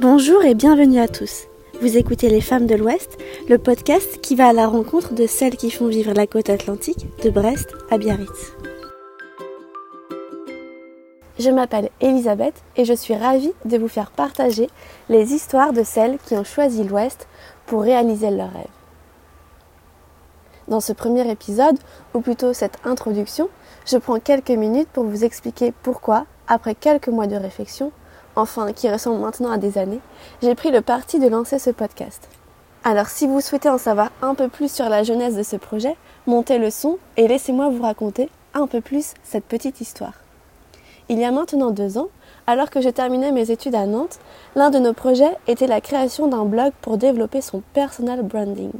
Bonjour et bienvenue à tous. Vous écoutez Les Femmes de l'Ouest, le podcast qui va à la rencontre de celles qui font vivre la côte atlantique de Brest à Biarritz. Je m'appelle Elisabeth et je suis ravie de vous faire partager les histoires de celles qui ont choisi l'Ouest pour réaliser leurs rêves. Dans ce premier épisode, ou plutôt cette introduction, je prends quelques minutes pour vous expliquer pourquoi, après quelques mois de réflexion, enfin qui ressemble maintenant à des années, j'ai pris le parti de lancer ce podcast. Alors si vous souhaitez en savoir un peu plus sur la jeunesse de ce projet, montez le son et laissez-moi vous raconter un peu plus cette petite histoire. Il y a maintenant deux ans, alors que je terminais mes études à Nantes, l'un de nos projets était la création d'un blog pour développer son personal branding.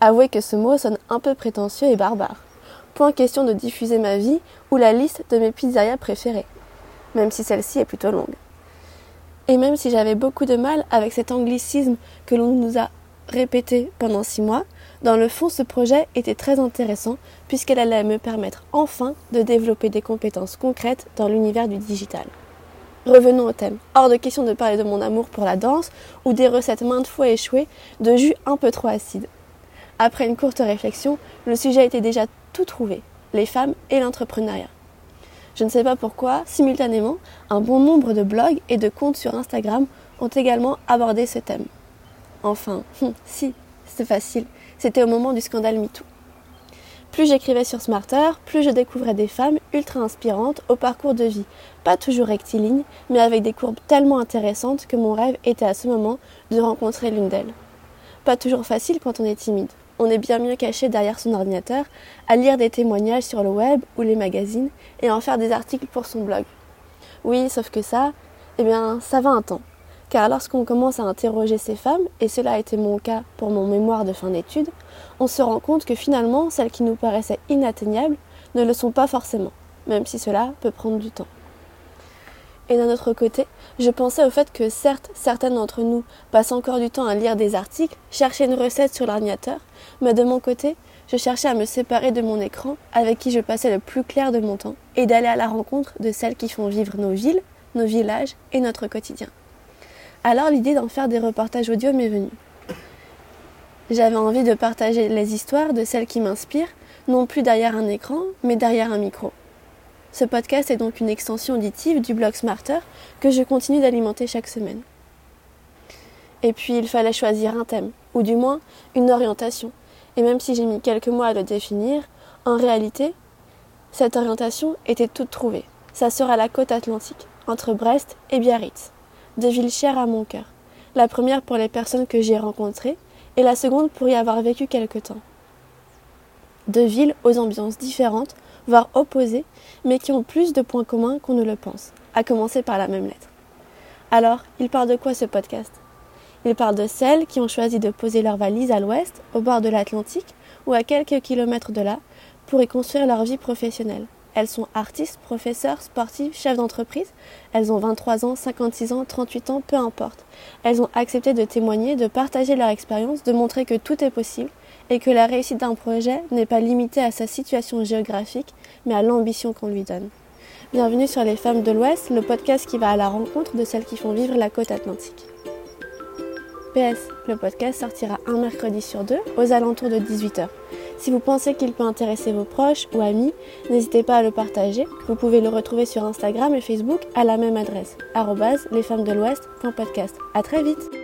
Avouez que ce mot sonne un peu prétentieux et barbare. Point question de diffuser ma vie ou la liste de mes pizzerias préférées, même si celle-ci est plutôt longue. Et même si j'avais beaucoup de mal avec cet anglicisme que l'on nous a répété pendant six mois, dans le fond ce projet était très intéressant puisqu'elle allait me permettre enfin de développer des compétences concrètes dans l'univers du digital. Revenons au thème. Hors de question de parler de mon amour pour la danse ou des recettes maintes fois échouées de jus un peu trop acides. Après une courte réflexion, le sujet était déjà tout trouvé, les femmes et l'entrepreneuriat. Je ne sais pas pourquoi, simultanément, un bon nombre de blogs et de comptes sur Instagram ont également abordé ce thème. Enfin, hum, si, c'est facile, c'était au moment du scandale MeToo. Plus j'écrivais sur Smarter, plus je découvrais des femmes ultra inspirantes au parcours de vie, pas toujours rectiligne, mais avec des courbes tellement intéressantes que mon rêve était à ce moment de rencontrer l'une d'elles. Pas toujours facile quand on est timide on est bien mieux caché derrière son ordinateur à lire des témoignages sur le web ou les magazines et en faire des articles pour son blog. Oui, sauf que ça, eh bien, ça va un temps. Car lorsqu'on commence à interroger ces femmes, et cela a été mon cas pour mon mémoire de fin d'études, on se rend compte que finalement, celles qui nous paraissaient inatteignables ne le sont pas forcément, même si cela peut prendre du temps. Et d'un autre côté, je pensais au fait que certes, certaines d'entre nous passent encore du temps à lire des articles, chercher une recette sur l'ordinateur, mais de mon côté, je cherchais à me séparer de mon écran, avec qui je passais le plus clair de mon temps, et d'aller à la rencontre de celles qui font vivre nos villes, nos villages et notre quotidien. Alors l'idée d'en faire des reportages audio m'est venue. J'avais envie de partager les histoires de celles qui m'inspirent, non plus derrière un écran, mais derrière un micro. Ce podcast est donc une extension auditive du blog Smarter que je continue d'alimenter chaque semaine. Et puis il fallait choisir un thème, ou du moins une orientation. Et même si j'ai mis quelques mois à le définir, en réalité, cette orientation était toute trouvée. Ça sera la côte atlantique, entre Brest et Biarritz, deux villes chères à mon cœur. La première pour les personnes que j'ai rencontrées, et la seconde pour y avoir vécu quelque temps. Deux villes aux ambiances différentes, voire opposés, mais qui ont plus de points communs qu'on ne le pense, à commencer par la même lettre. Alors, il parle de quoi ce podcast? Il parle de celles qui ont choisi de poser leurs valises à l'ouest, au bord de l'Atlantique, ou à quelques kilomètres de là, pour y construire leur vie professionnelle. Elles sont artistes, professeurs, sportives, chefs d'entreprise. Elles ont 23 ans, 56 ans, 38 ans, peu importe. Elles ont accepté de témoigner, de partager leur expérience, de montrer que tout est possible et que la réussite d'un projet n'est pas limitée à sa situation géographique, mais à l'ambition qu'on lui donne. Bienvenue sur Les Femmes de l'Ouest, le podcast qui va à la rencontre de celles qui font vivre la côte atlantique. PS, le podcast sortira un mercredi sur deux aux alentours de 18h. Si vous pensez qu'il peut intéresser vos proches ou amis, n'hésitez pas à le partager. Vous pouvez le retrouver sur Instagram et Facebook à la même adresse, lesfemmesdelouest.podcast. À très vite!